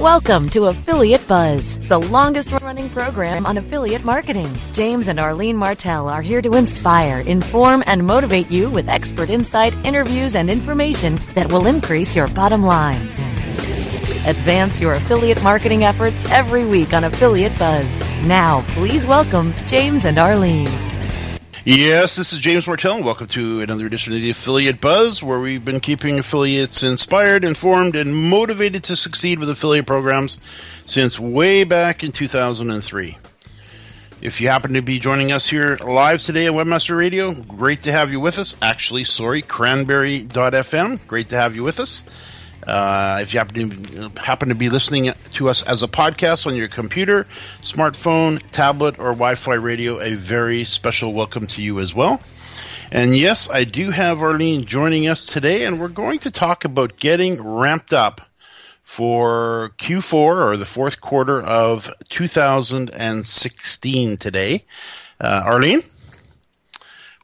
Welcome to Affiliate Buzz, the longest running program on affiliate marketing. James and Arlene Martell are here to inspire, inform, and motivate you with expert insight, interviews, and information that will increase your bottom line. Advance your affiliate marketing efforts every week on Affiliate Buzz. Now, please welcome James and Arlene. Yes, this is James Martell, and welcome to another edition of the Affiliate Buzz, where we've been keeping affiliates inspired, informed, and motivated to succeed with affiliate programs since way back in 2003. If you happen to be joining us here live today on Webmaster Radio, great to have you with us. Actually, sorry, cranberry.fm, great to have you with us. Uh, if you happen to happen to be listening to us as a podcast on your computer, smartphone, tablet, or Wi-Fi radio, a very special welcome to you as well. And yes, I do have Arlene joining us today, and we're going to talk about getting ramped up for Q4 or the fourth quarter of 2016 today. Uh, Arlene,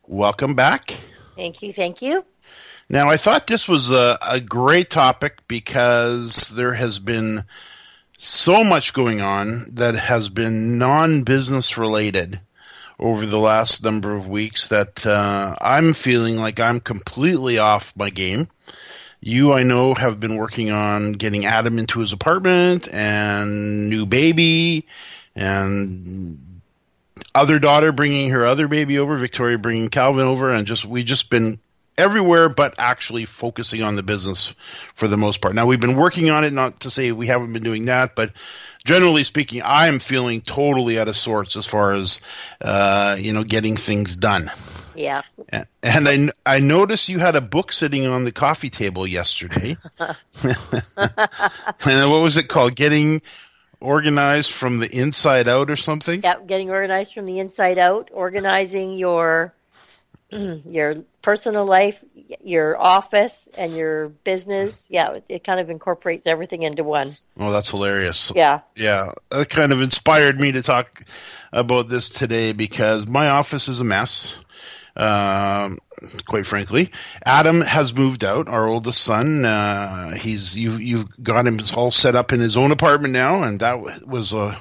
welcome back. Thank you. Thank you. Now, I thought this was a, a, great topic because there has been so much going on that has been non business related over the last number of weeks that uh, I'm feeling like I'm completely off my game. You, I know, have been working on getting Adam into his apartment and new baby and other daughter bringing her other baby over, Victoria bringing Calvin over, and just we just been everywhere but actually focusing on the business for the most part. Now we've been working on it, not to say we haven't been doing that, but generally speaking, I am feeling totally out of sorts as far as uh, you know getting things done. Yeah. And I, I noticed you had a book sitting on the coffee table yesterday. and what was it called? Getting organized from the inside out or something? Yeah, getting organized from the inside out, organizing your your personal life, your office, and your business. Yeah, it, it, kind of incorporates everything into one. Oh, that's hilarious. Yeah. Yeah. That kind of inspired me to talk about this today because my office is a mess. Um, quite frankly, Adam has moved out. Our oldest son, uh, he's you you've got him all set up in his own apartment now, and that was a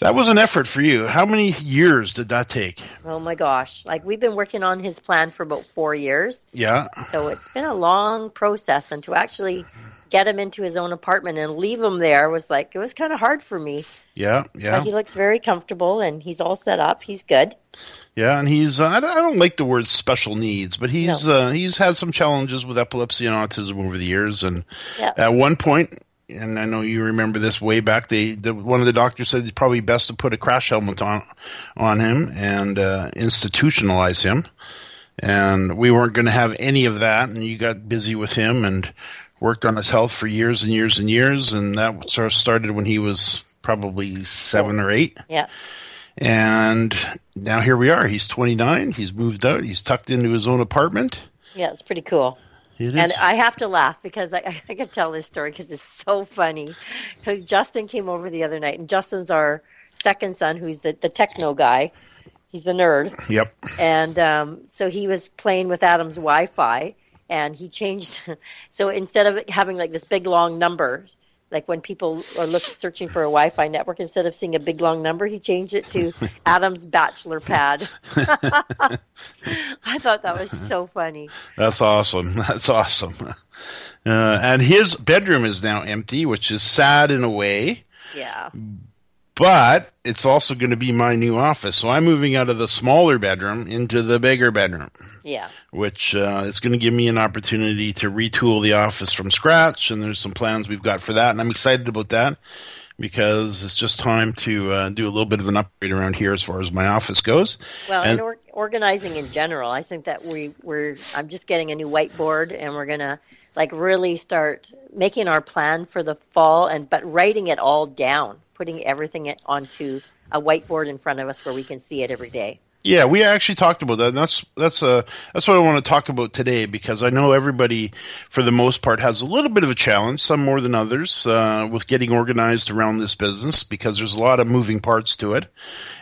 that was an effort for you. How many years did that take? Oh my gosh. Like we've been working on his plan for about four years. Yeah. So it's been a long process. And to actually get him into his own apartment and leave him there was like, it was kind of hard for me. Yeah. Yeah. But he looks very comfortable and he's all set up. He's good. Yeah. And he's, uh, I, don't, I don't like the word special needs, but he's, no. uh, he's had some challenges with epilepsy and autism over the years. And yeah. at one point, and I know you remember this way back. They, the, one of the doctors said it's probably best to put a crash helmet on on him and uh, institutionalize him. And we weren't going to have any of that. And you got busy with him and worked on his health for years and years and years. And that sort of started when he was probably seven or eight. Yeah. And now here we are. He's 29. He's moved out. He's tucked into his own apartment. Yeah, it's pretty cool. And I have to laugh because I, I can tell this story because it's so funny. Because Justin came over the other night, and Justin's our second son, who's the, the techno guy. He's the nerd. Yep. And um, so he was playing with Adam's Wi Fi, and he changed. So instead of having like this big long number, like when people are looking searching for a Wi-Fi network, instead of seeing a big long number, he changed it to Adam's bachelor pad. I thought that was so funny. That's awesome. That's awesome. Uh, and his bedroom is now empty, which is sad in a way. Yeah but it's also going to be my new office. So I'm moving out of the smaller bedroom into the bigger bedroom. Yeah. Which uh, is going to give me an opportunity to retool the office from scratch. And there's some plans we've got for that. And I'm excited about that because it's just time to uh, do a little bit of an upgrade around here as far as my office goes. Well, and, and or- organizing in general, I think that we, we're, I'm just getting a new whiteboard and we're going to like really start making our plan for the fall and but writing it all down putting everything onto a whiteboard in front of us where we can see it every day. Yeah, we actually talked about that. And that's that's uh that's what I want to talk about today because I know everybody, for the most part, has a little bit of a challenge, some more than others, uh, with getting organized around this business because there's a lot of moving parts to it.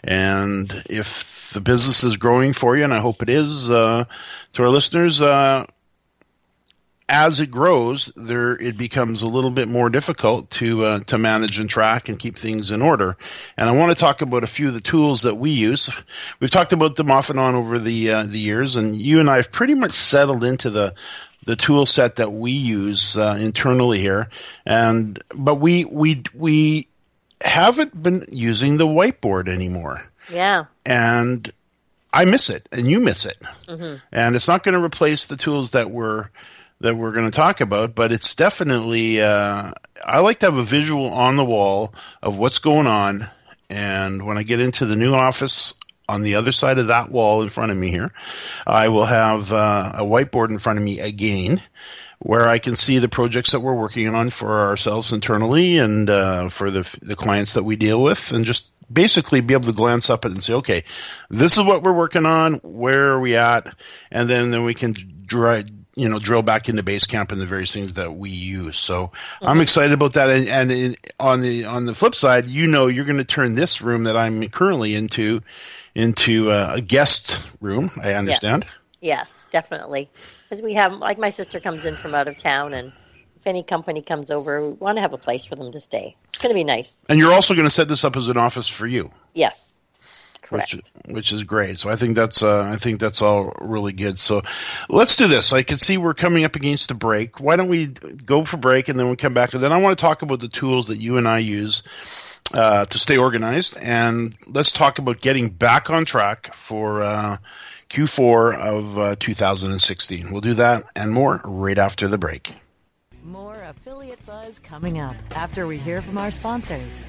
And if the business is growing for you, and I hope it is, uh, to our listeners, uh, as it grows, there it becomes a little bit more difficult to uh, to manage and track and keep things in order. And I want to talk about a few of the tools that we use. We've talked about them off and on over the uh, the years, and you and I have pretty much settled into the the tool set that we use uh, internally here. And but we we we haven't been using the whiteboard anymore. Yeah. And I miss it, and you miss it. Mm-hmm. And it's not going to replace the tools that we're that we're going to talk about, but it's definitely. Uh, I like to have a visual on the wall of what's going on, and when I get into the new office, on the other side of that wall in front of me here, I will have uh, a whiteboard in front of me again, where I can see the projects that we're working on for ourselves internally and uh, for the the clients that we deal with, and just basically be able to glance up and say, okay, this is what we're working on. Where are we at? And then then we can dry, you know drill back into Basecamp and the various things that we use. So. I'm excited about that. And, and in, on the on the flip side, you know, you're going to turn this room that I'm currently into into a, a guest room. I understand. Yes, yes definitely. Because we have, like, my sister comes in from out of town, and if any company comes over, we want to have a place for them to stay. It's going to be nice. And you're also going to set this up as an office for you. Yes. Correct. Which, which is great. So I think that's uh, I think that's all really good. So let's do this. I can see we're coming up against the break. Why don't we go for break and then we come back and then I want to talk about the tools that you and I use uh, to stay organized and let's talk about getting back on track for uh, Q4 of uh, 2016. We'll do that and more right after the break. More affiliate buzz coming up after we hear from our sponsors.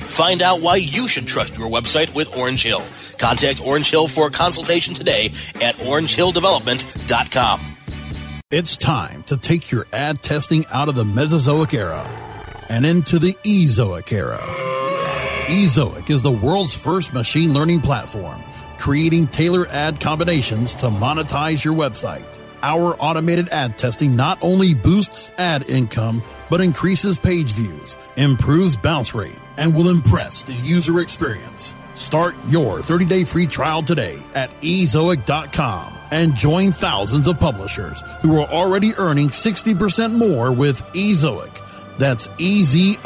Find out why you should trust your website with Orange Hill. Contact Orange Hill for a consultation today at orangehilldevelopment.com. It's time to take your ad testing out of the Mesozoic era and into the Ezoic era. Ezoic is the world's first machine learning platform, creating tailor ad combinations to monetize your website. Our automated ad testing not only boosts ad income, but increases page views, improves bounce rate, and will impress the user experience. Start your 30-day free trial today at ezoic.com and join thousands of publishers who are already earning 60% more with Ezoic. That's ezoic.com.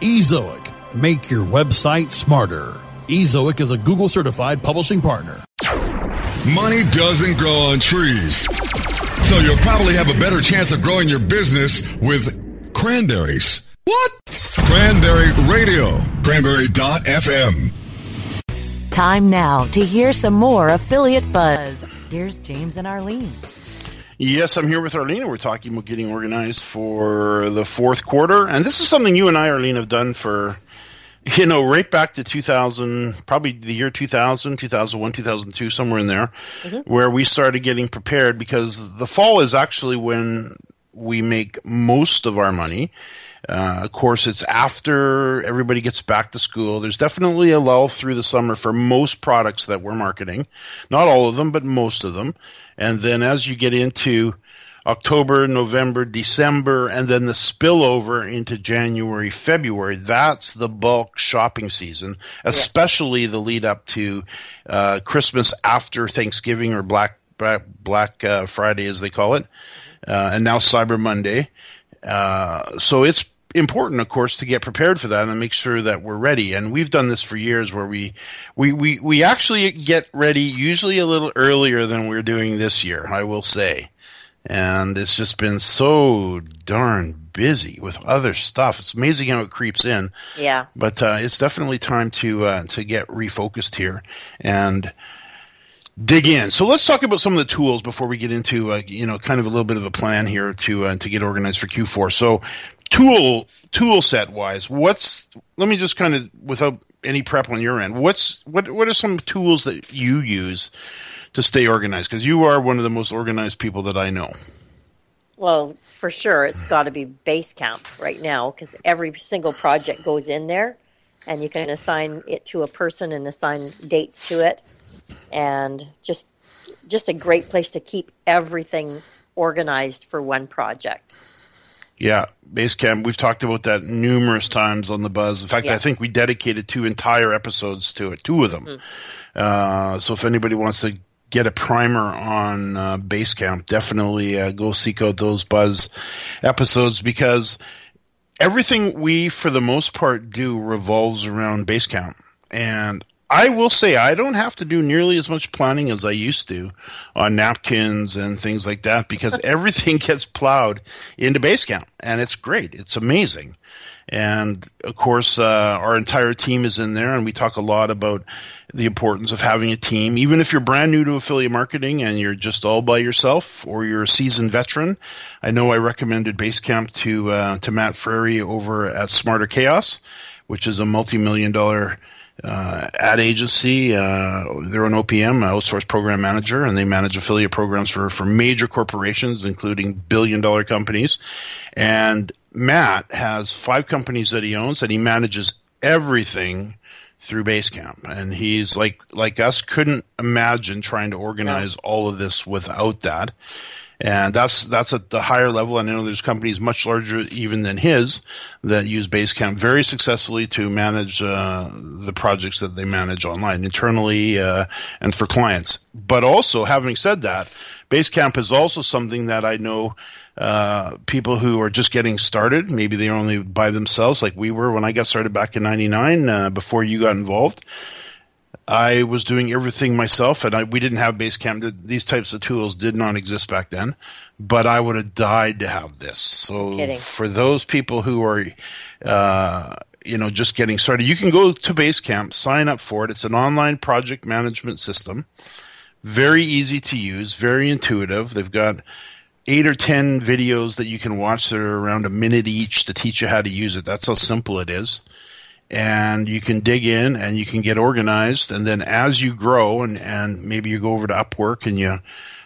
Ezoic. Make your website smarter. Ezoic is a Google certified publishing partner. Money doesn't grow on trees. So you'll probably have a better chance of growing your business with cranberries. What? Cranberry Radio. Cranberry.fm. Time now to hear some more affiliate buzz. Here's James and Arlene. Yes, I'm here with Arlene, and we're talking about getting organized for the fourth quarter. And this is something you and I, Arlene, have done for, you know, right back to 2000, probably the year 2000, 2001, 2002, somewhere in there, mm-hmm. where we started getting prepared because the fall is actually when we make most of our money. Uh, of course, it's after everybody gets back to school. There's definitely a lull through the summer for most products that we're marketing. Not all of them, but most of them. And then as you get into October, November, December, and then the spillover into January, February. That's the bulk shopping season, especially yes. the lead up to uh, Christmas after Thanksgiving or Black Black, Black uh, Friday, as they call it, uh, and now Cyber Monday. Uh, so it's important, of course, to get prepared for that and make sure that we're ready. And we've done this for years where we, we, we, we actually get ready usually a little earlier than we're doing this year, I will say. And it's just been so darn busy with other stuff. It's amazing how it creeps in. Yeah. But uh, it's definitely time to uh, to get refocused here and dig in. So let's talk about some of the tools before we get into uh, you know kind of a little bit of a plan here to uh, to get organized for Q4. So tool tool set wise, what's let me just kind of without any prep on your end, what's what what are some tools that you use to stay organized? Because you are one of the most organized people that I know. Well, for sure it's got to be Basecamp right now because every single project goes in there, and you can assign it to a person and assign dates to it, and just just a great place to keep everything organized for one project. Yeah, Basecamp. We've talked about that numerous times on the Buzz. In fact, Yeah. I think we dedicated two entire episodes to it, two of them. Uh, so if anybody wants to get a primer on uh, Basecamp, definitely uh, go seek out those Buzz episodes because everything we, for the most part, do revolves around Basecamp. And I will say I don't have to do nearly as much planning as I used to on napkins and things like that because everything gets plowed into Basecamp, and it's great. It's amazing. And of course, uh, our entire team is in there, and we talk a lot about the importance of having a team. Even if you're brand new to affiliate marketing and you're just all by yourself, or you're a seasoned veteran, I know I recommended Basecamp to uh, to Matt Frary over at Smarter Chaos, which is a multi-million dollar uh, ad agency. Uh, they're an OPM, outsourced program manager, and they manage affiliate programs for, for major corporations, including billion dollar companies. And Matt has five companies that he owns, and he manages everything through Basecamp. And he's like like us, couldn't imagine trying to organize all of this without that. And that's that's at the higher level. And I know there's companies much larger even than his that use Basecamp very successfully to manage uh, the projects that they manage online internally uh, and for clients. But also, having said that, Basecamp is also something that I know uh, people who are just getting started. Maybe they're only by themselves, like we were when I got started back in '99 uh, before you got involved. I was doing everything myself, and I, we didn't have Basecamp. Th- These types of tools did not exist back then, but I would have died to have this. So Kidding. for those people who are, uh, you know, just getting started, you can go to Basecamp, sign up for it. It's an online project management system, very easy to use, very intuitive. They've got eight or ten videos that you can watch that are around a minute each to teach you how to use it. That's how simple it is and you can dig in and you can get organized. And then as you grow and, and maybe you go over to upwork and you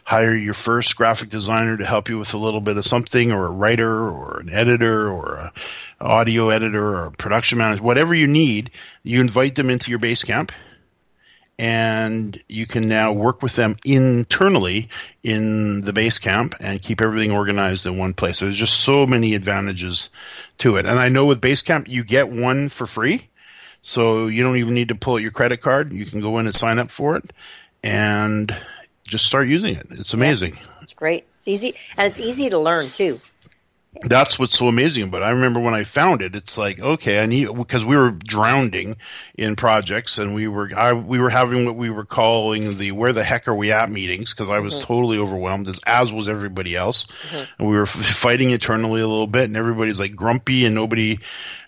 hire your first graphic designer to help you with a little bit of something or a writer or an editor or a audio editor or a production manager whatever you need you invite them into your Basecamp and you can now work with them internally in the Basecamp and keep everything organized in one place. There's just so many advantages to it. And I know with Basecamp, you get one for free. So you don't even need to pull out your credit card. You can go in and sign up for it and just start using it. It's amazing. It's great. It's easy, and it's easy to learn too. That's what's so amazing about it. I remember when I found it, it's like, okay, I need, because we were drowning in projects and we were, I, we were having what we were calling the where the heck are we at meetings because I was mm-hmm. totally overwhelmed as, as was everybody else. Mm-hmm. And we were f- fighting internally a little bit and everybody's like grumpy and nobody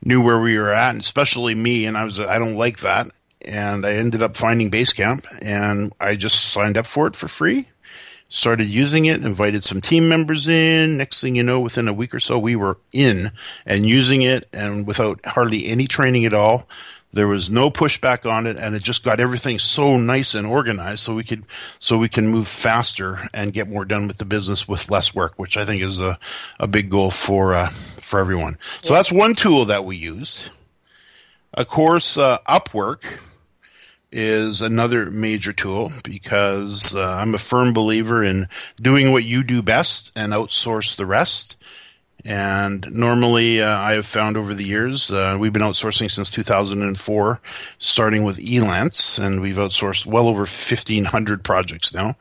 knew where we were at and especially me. And I was, I don't like that. And I ended up finding Basecamp and I just signed up for it for free started using it, invited some team members in. Next thing you know, within a week or so, we were in and using it and without hardly any training at all. There was no pushback on it and it just got everything so nice and organized so we could, so we can move faster and get more done with the business with less work, which I think is a, a big goal for, uh, for everyone. So that's one tool that we use. Of course, uh, Upwork is another major tool because uh, I'm a firm believer in doing what you do best and outsource the rest. And normally, uh, I have found over the years, uh, we've been outsourcing since 2004, starting with Elance, and we've outsourced well over 1,500 projects now.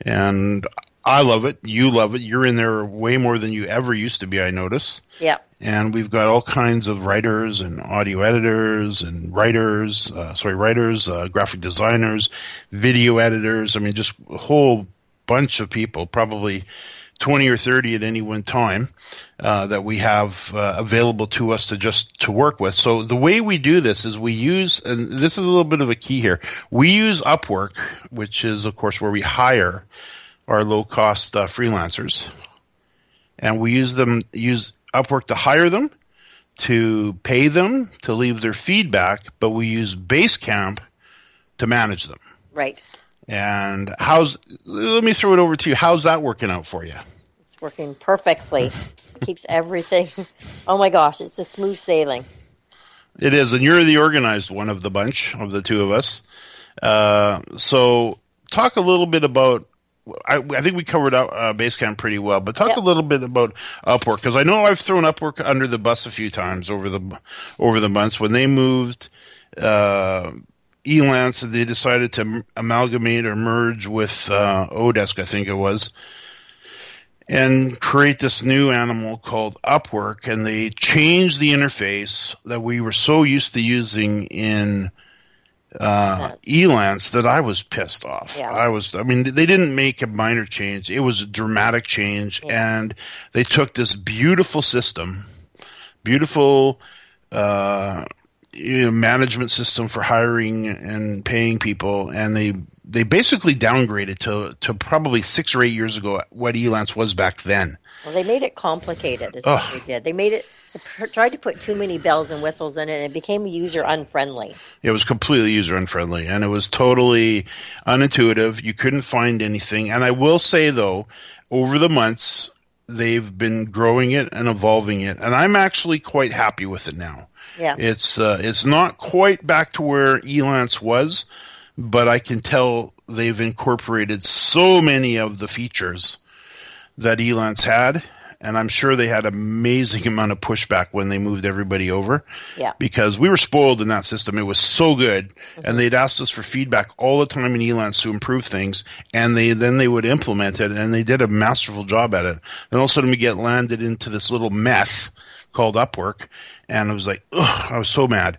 And I love it. You love it. You're in there way more than you ever used to be, I notice Yeah. and we've got all kinds of writers and audio editors and writers, uh, sorry, writers, uh, graphic designers, video editors. I mean, just a whole bunch of people, probably 20 or 30 at any one time, uh, that we have uh, available to us to just to work with. So the way we do this is we use, and this is a little bit of a key here. We use Upwork, which is of course where we hire our low cost uh, freelancers and we use them use Upwork to hire them, to pay them, to leave their feedback, but we use Basecamp to manage them. Right. And how's let me throw it over to you. How's that working out for you? It's It's working perfectly. Keeps everything. Oh my gosh, it's a smooth sailing. It is, and you're the organized one of the bunch of the two of us. Uh, so, talk a little bit about. I, I think we covered up uh, Basecamp pretty well, but talk Yep. a little bit about Upwork because I know I've thrown Upwork under the bus a few times over the over the months when they moved. Uh, Elance, they decided to m- amalgamate or merge with uh, Odesk, I think it was, and create this new animal called Upwork. And they changed the interface that we were so used to using in uh, Elance that I was pissed off. Yeah. I was, I mean, they didn't make a minor change. It was a dramatic change. And they took this beautiful system, beautiful, uh, you know, management system for hiring and paying people, and they they basically downgraded to to probably six or eight years ago what Elance was back then. Well, they made it complicated, is what they did. They made it, tried to put too many bells and whistles in it, and it became user unfriendly. It was completely user unfriendly and it was totally unintuitive. You couldn't find anything. And I will say though, over the months, they've been growing it and evolving it, and I'm actually quite happy with it now. Yeah. It's uh, it's not quite back to where Elance was, but I can tell they've incorporated so many of the features that Elance had, and I'm sure they had amazing amount of pushback when they moved everybody over. Yeah. Because we were spoiled in that system. It was so good, mm-hmm. and they'd asked us for feedback all the time in Elance to improve things, and they then they would implement it, and they did a masterful job at it. And all of a sudden we get landed into this little mess called Upwork, and I was like, ugh, I was so mad.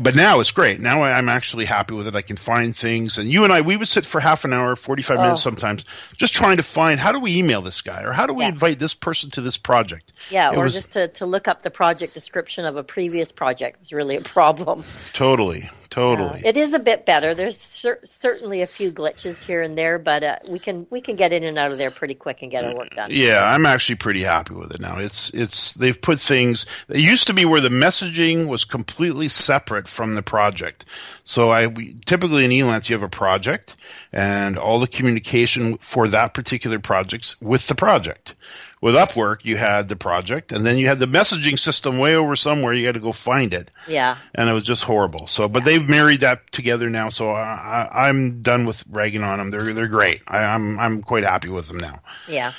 But now it's great. Now I'm actually happy with it. I can find things. And you and I, we would sit for half an hour, 45 minutes Oh. sometimes, just trying to find how do we email this guy or how do we Yeah. invite this person to this project? Yeah, It or was just to, to look up the project description of a previous project was really a problem. totally, totally. It is a bit better. There's cer- certainly a few glitches here and there, but uh, we can we can get in and out of there pretty quick and get our work done. Yeah, I'm actually pretty happy with it now. It's it's they've put things. It used to be where the messaging was completely separate from the project. So I we, typically in Elance you have a project and all the communication for that particular project with the project. With Upwork, you had the project, and then you had the messaging system way over somewhere. You had to go find it. Yeah, and it was just horrible. So, but they've married that together now. So I, I, I'm done with ragging on them. They're they're great. I, I'm I'm quite happy with them now. yeah,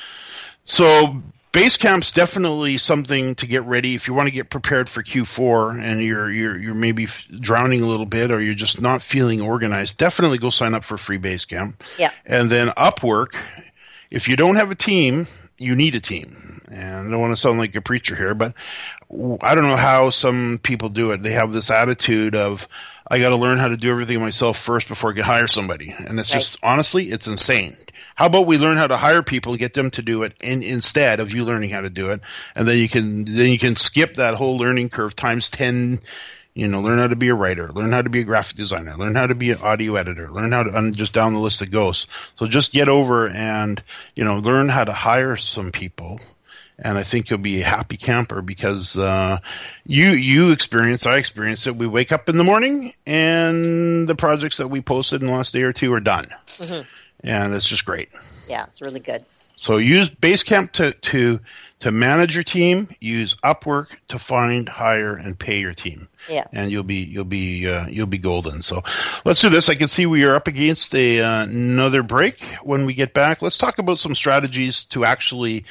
So Basecamp's definitely something to get ready if you want to get prepared for Q4 and you're you're you're maybe f- drowning a little bit or you're just not feeling organized. Definitely go sign up for free Basecamp. Yeah. And then Upwork, if you don't have a team, you need a team. And I don't want to sound like a preacher here, but I don't know how some people do it. They have this attitude of I got to learn how to do everything myself first before I can hire somebody. And it's Right. just honestly, it's insane. How about we learn how to hire people and get them to do it in, instead of you learning how to do it, and then you can then you can skip that whole learning curve times ten. You know, learn how to be a writer, learn how to be a graphic designer, learn how to be an audio editor, learn how to and just down the list it goes. So just get over and you know learn how to hire some people and I think you'll be a happy camper because uh, you you experience I experience it. We wake up in the morning and the projects that we posted in the last day or two are done, and it's just great. yeah. It's really good. So use Basecamp to to to manage your team. Use Upwork to find, hire, and pay your team. Yeah. and you'll be you'll be uh, you'll be golden. So let's do this. I can see we are up against a, uh, another break. When we get back, let's talk about some strategies to actually.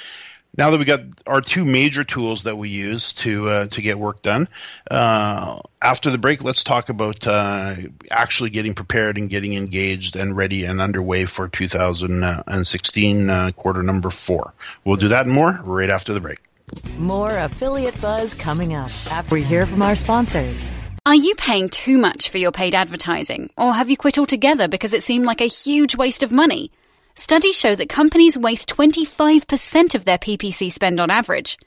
Now that we got our two major tools that we use to uh, to get work done, uh, after the break, let's talk about uh, actually getting prepared and getting engaged and ready and underway for 2016 uh, quarter number four. We'll do that and more right after the break. More affiliate buzz coming up after we hear from our sponsors. Are you paying too much for your paid advertising? Or have you quit altogether because it seemed like a huge waste of money? Studies show that companies waste 25% of their PPC spend on average.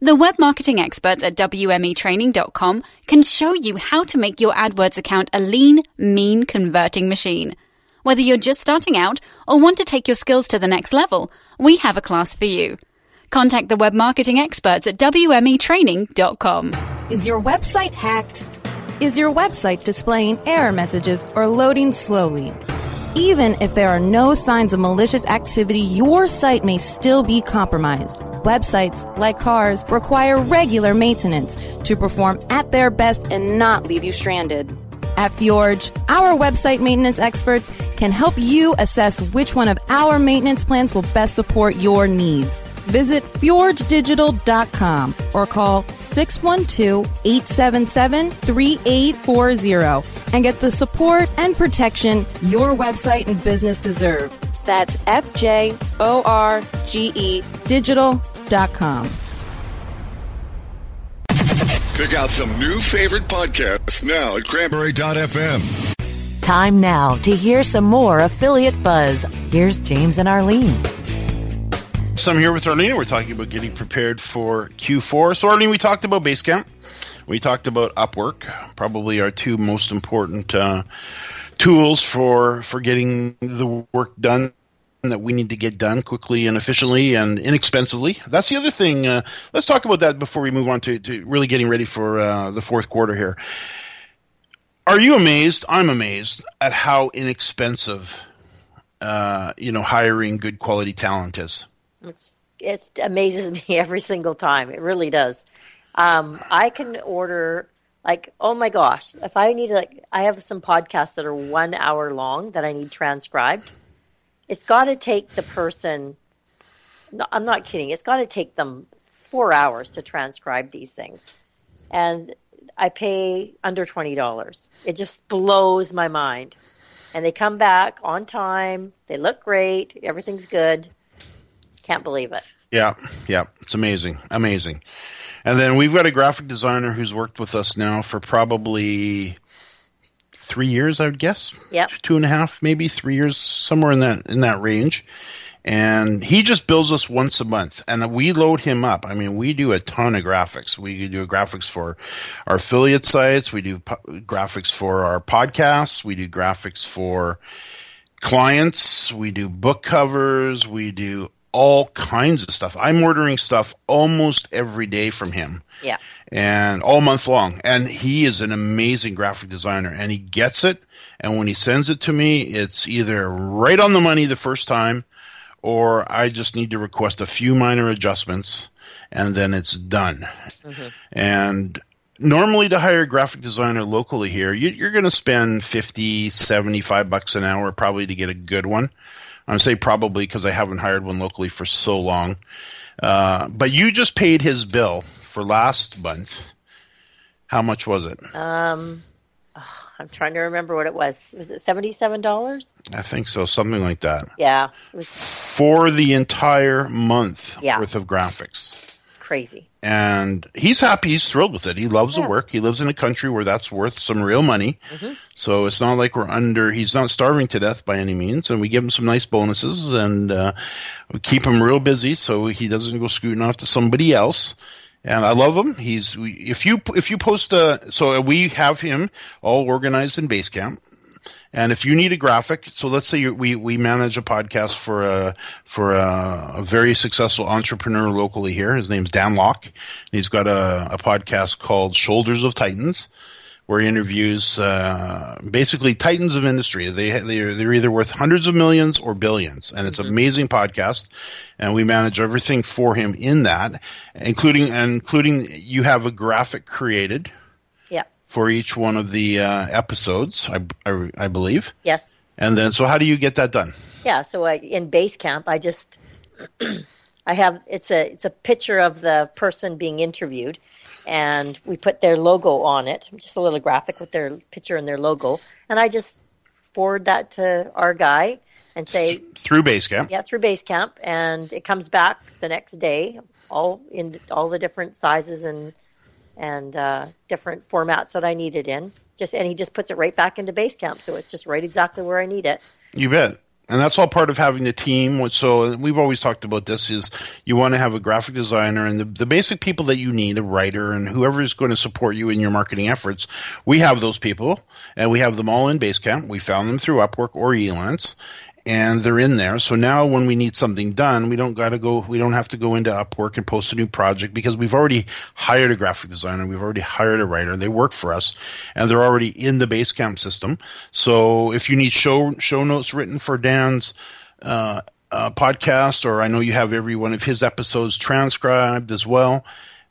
The web marketing experts at WMEtraining.com can show you how to make your AdWords account a lean, mean converting machine. Whether you're just starting out or want to take your skills to the next level, we have a class for you. Contact the web marketing experts at WMEtraining.com. Is your website hacked? Is your website displaying error messages or loading slowly? Even if there are no signs of malicious activity, your site may still be compromised. Websites, like cars, require regular maintenance to perform at their best and not leave you stranded. At Fjorge, our website maintenance experts can help you assess which one of our maintenance plans will best support your needs. Visit fjorgedigital.com or call 612-877-3840 and get the support and protection your website and business deserve. That's F-J-O-R-G-E digital.com. Pick out some new favorite podcasts now at cranberry.fm. Time now to hear some more affiliate buzz. Here's James and Arlene. So I'm here with Arlene. We're talking about getting prepared for Q4. So Arlene, we talked about Basecamp. We talked about Upwork, probably our two most important uh, tools for for getting the work done that we need to get done quickly and efficiently and inexpensively. That's the other thing. Uh, let's talk about that before we move on to, to really getting ready for uh, the fourth quarter here. Are you amazed? I'm amazed at how inexpensive, uh, you know, hiring good quality talent is. It's it amazes me every single time. It really does. Um, I can order like oh my gosh, if I need like I have some podcasts that are one hour long that I need transcribed. It's got to take the person. No, I'm not kidding. It's got to take them four hours to transcribe these things, and I pay under twenty dollars. It just blows my mind. And they come back on time. They look great. Everything's good. Can't believe it. Yeah, yeah, it's amazing, amazing. And then we've got a graphic designer who's worked with us now for probably three years, I would guess. Yep. Two and a half, maybe three years, somewhere in that in that range. And he just bills us once a month, and we load him up. I mean, we do a ton of graphics. We do graphics for our affiliate sites. We do po- graphics for our podcasts. We do graphics for clients. We do book covers. We do all kinds of stuff. I'm ordering stuff almost every day from him. Yeah. And all month long. And he is an amazing graphic designer and he gets it. And when he sends it to me, it's either right on the money the first time or I just need to request a few minor adjustments and then it's done. Mm-hmm. And normally to hire a graphic designer locally here, you, are going to spend 50, 75 bucks an hour probably to get a good one. I'm say probably because I haven't hired one locally for so long. Uh, but you just paid his bill for last month. How much was it? Um, oh, I'm trying to remember what it was. Was it seventy-seven dollars? I think so, something like that. Yeah, it was for the entire month yeah. worth of graphics It's crazy. And he's happy. He's thrilled with it. He loves yeah. the work. He lives in a country where that's worth some real money. Mm-hmm. So it's not like we're under, he's not starving to death by any means. And we give him some nice bonuses and uh, we keep him real busy so he doesn't go scooting off to somebody else. And I love him. He's if you if you post a so we have him all organized in Basecamp. And if you need a graphic, so let's say we we manage a podcast for a for a, a, very successful entrepreneur locally here. His name's Dan Lok. He's got a, a podcast called Shoulders of Titans, where he interviews uh, basically titans of industry. They they're, they're either worth hundreds of millions or billions, and it's mm-hmm. an amazing podcast. And we manage everything for him in that, including including you have a graphic created for each one of the uh, episodes, I, I, I, believe. Yes. And then, so how do you get that done? Yeah, so I, in Basecamp, I just I have it's a it's a picture of the person being interviewed, and we put their logo on it, just a little graphic with their picture and their logo, and I just forward that to our guy and say through Basecamp. Yeah, through Basecamp, and it comes back the next day, all in all the different sizes and and uh, different formats that I need it in. Just and he just puts it right back into Basecamp, so it's just right exactly where I need it. You bet. And that's all part of having the team. So we've always talked about this is you want to have a graphic designer and the, the basic people that you need, a writer and whoever is going to support you in your marketing efforts. We have those people and we have them all in Basecamp. We found them through Upwork or Elance and they're in there. So now when we need something done, we don't got to go, we don't have to go into Upwork and post a new project because we've already hired a graphic designer. We've already hired a writer. They work for us and they're already in the Basecamp system. So if you need show, show notes written for Dan's, uh, uh, podcast, or I know you have every one of his episodes transcribed as well.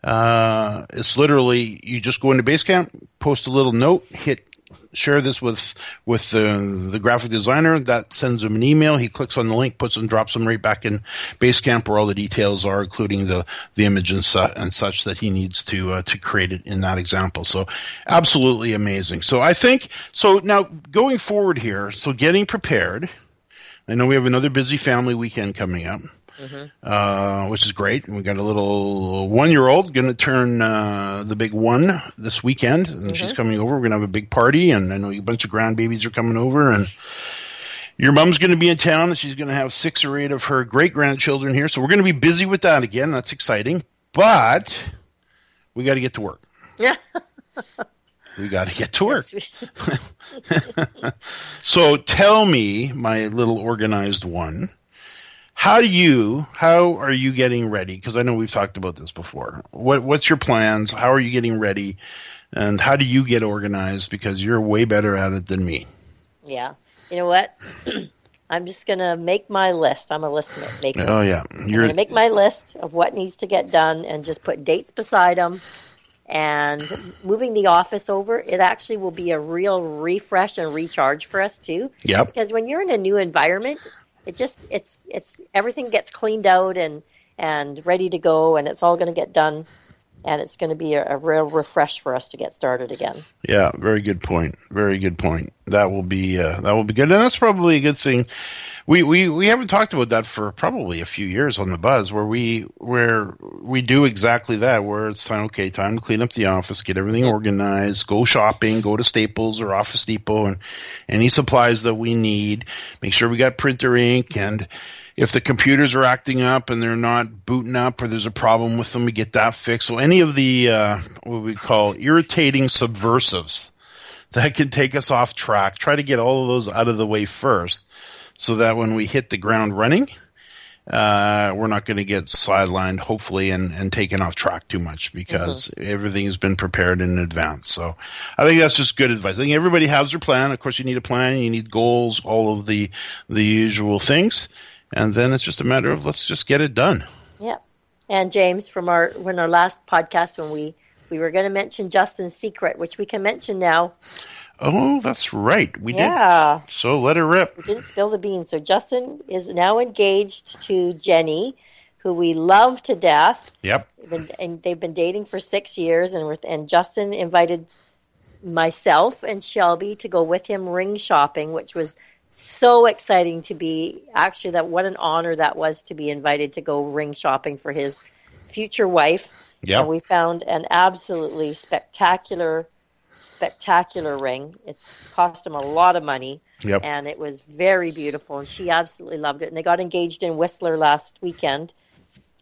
Uh, it's literally you just go into Basecamp, post a little note, hit share this with with the, the graphic designer. That sends him an email. He clicks on the link, puts and drops them right back in Basecamp where all the details are, including the the image and, su- and such that he needs to uh, to create it in that example. So absolutely amazing. So I think so. Now going forward here, so getting prepared. I know we have another busy family weekend coming up mm-hmm. uh, which is great. And We got a little one year old going to turn uh, the big one this weekend, and mm-hmm. she's coming over. We're going to have a big party, and I know a bunch of grandbabies are coming over, and your mom's going to be in town, and she's going to have six or eight of her great grandchildren here. So we're going to be busy with that again. That's exciting, but we got to get to work. Yeah. we got to get to work. so tell me, my little organized one, how do you how are you getting ready? Because i know we've talked about this before. What what's your plans? How are you getting ready? And how do you get organized? Because you're way better at it than me. Yeah. You know what? I'm just gonna make my list. I'm a list maker. Oh yeah. You're gonna make my list of what needs to get done and just put dates beside them and moving the office over it actually will be a real refresh and recharge for us too. Yeah because when you're in a new environment it just it's it's everything gets cleaned out and and ready to go and it's all going to get done and it's going to be a, a, real refresh for us to get started again. Yeah, very good point. Very good point. That will be uh, that will be good, and that's probably a good thing we, we, we haven't talked about that for probably a few years on the buzz where we where we do exactly that where it's time okay time to clean up the office get everything organized go shopping go to Staples or Office Depot and any supplies that we need make sure we got printer ink and if the computers are acting up and they're not booting up or there's a problem with them we get that fixed so any of the uh, what we call irritating subversives that can take us off track try to get all of those out of the way first so that when we hit the ground running, uh, we're not going to get sidelined, hopefully, and, and taken off track too much because mm-hmm. everything has been prepared in advance. So I think that's just good advice. I think everybody has their plan. Of course, you need a plan, you need goals, all of the the usual things, and then it's just a matter of let's just get it done. Yeah. And James, from our when our last podcast when we we were going to mention Justin's secret, which we can mention now. Oh, that's right. We yeah. did. So let her rip. We didn't spill the beans. So Justin is now engaged to Jenny, who we love to death. Yep. and they've been dating for six years, and and Justin invited myself and Shelby to go with him ring shopping, which was so exciting to be actually that what an honor that was to be invited to go ring shopping for his future wife. Yeah. And we found an absolutely spectacular spectacular ring. It's cost him a lot of money. Yep. And it was very beautiful, and she absolutely loved it. And they got engaged in Whistler last weekend,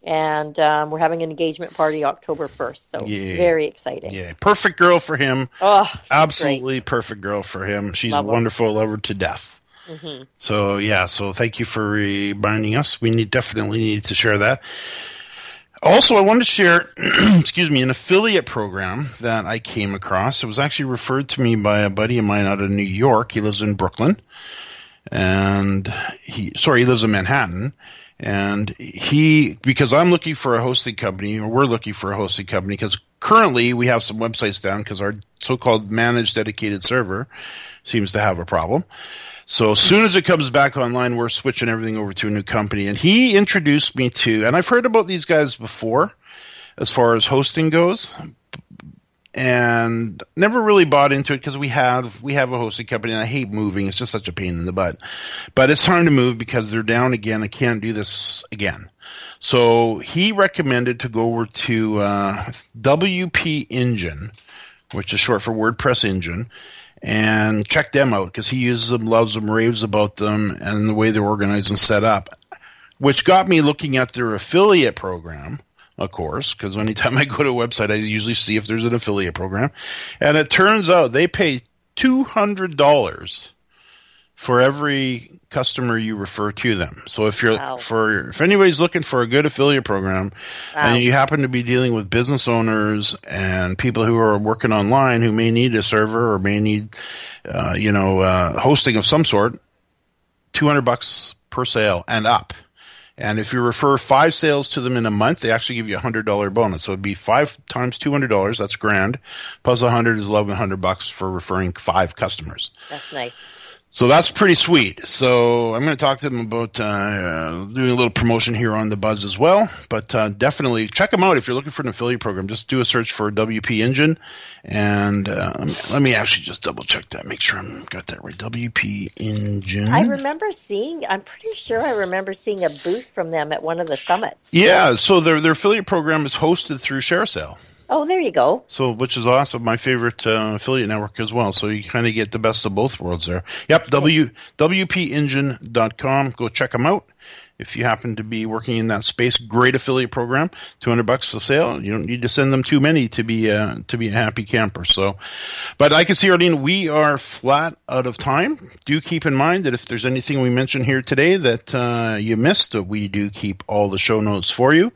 and um, we're having an engagement party October 1st. So yeah. it's very exciting. Yeah, perfect girl for him. Oh, absolutely great. perfect girl for him. She's Love wonderful, love her to death. Mm-hmm. So yeah, so thank you for reminding us. We need definitely need to share that. Also, I wanted to share, excuse me, an affiliate program that I came across. It was actually referred to me by a buddy of mine out of New York. He lives in Brooklyn, and he, sorry, he lives in Manhattan. And he, because I'm looking for a hosting company, or we're looking for a hosting company, because currently we have some websites down because our so-called managed dedicated server seems to have a problem. So as soon as it comes back online, we're switching everything over to a new company. And he introduced me to, and I've heard about these guys before, as far as hosting goes, and never really bought into it because we have we have a hosting company, and I hate moving. It's just such a pain in the butt. But it's time to move because they're down again. I can't do this again. So he recommended to go over to uh, WP Engine, which is short for WordPress Engine and check them out because he uses them, loves them, raves about them, and the way they're organized and set up. Which got me looking at their affiliate program, of course, because anytime I go to a website, I usually see if there's an affiliate program. And it turns out they pay $200 for every customer you refer to them. So if you're Wow. for if anybody's looking for a good affiliate program Wow. and you happen to be dealing with business owners and people who are working online who may need a server or may need uh, you know uh, hosting of some sort, 200 bucks per sale and up. And if you refer five sales to them in a month, they actually give you a hundred dollar bonus. So it'd be five times two hundred dollars. That's grand. Plus a hundred is eleven hundred bucks for referring five customers. That's nice. So that's pretty sweet. So I'm going to talk to them about uh, uh, doing a little promotion here on the Buzz as well. But uh, definitely check them out if you're looking for an affiliate program. Just do a search for WP Engine, and uh, let, me, let me actually just double check that, make sure I'm got that right. WP Engine. I remember seeing. I'm pretty sure I remember seeing a booth from them at one of the summits. yeah. So their their affiliate program is hosted through ShareASale. Oh, there you go. So, which is awesome. My favorite uh, affiliate network as well. So you kind of get the best of both worlds there. Yep, w, WPEngine.com. Go check them out. If you happen to be working in that space, great affiliate program. 200 bucks for sale. You don't need to send them too many to be, uh, to be a happy camper. So, but I can see, Arlene, we are flat out of time. Do keep in mind that if there's anything we mentioned here today that uh, you missed, we do keep all the show notes for you,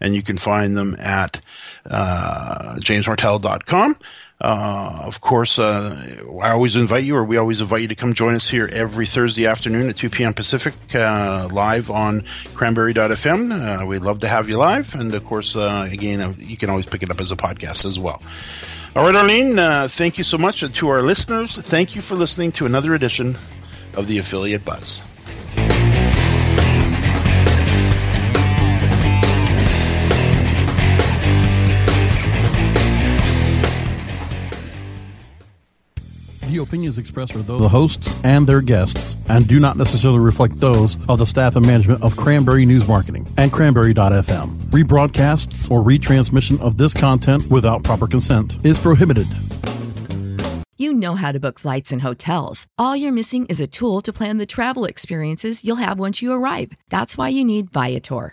and you can find them at uh, jamesmartell.com. Uh, of course, uh, I always invite you, or we always invite you to come join us here every Thursday afternoon at 2 p.m. Pacific, uh, live on cranberry.fm. Uh, we'd love to have you live. And of course, uh, again, you can always pick it up as a podcast as well. All right, Arlene, thank you so much. And to our listeners, thank you for listening to another edition of the Affiliate Buzz. The opinions expressed are those of the hosts and their guests and do not necessarily reflect those of the staff and management of Cranberry News Marketing and Cranberry.fm. Rebroadcasts or retransmission of this content without proper consent is prohibited. You know how to book flights and hotels. All you're missing is a tool to plan the travel experiences you'll have once you arrive. That's why you need Viator.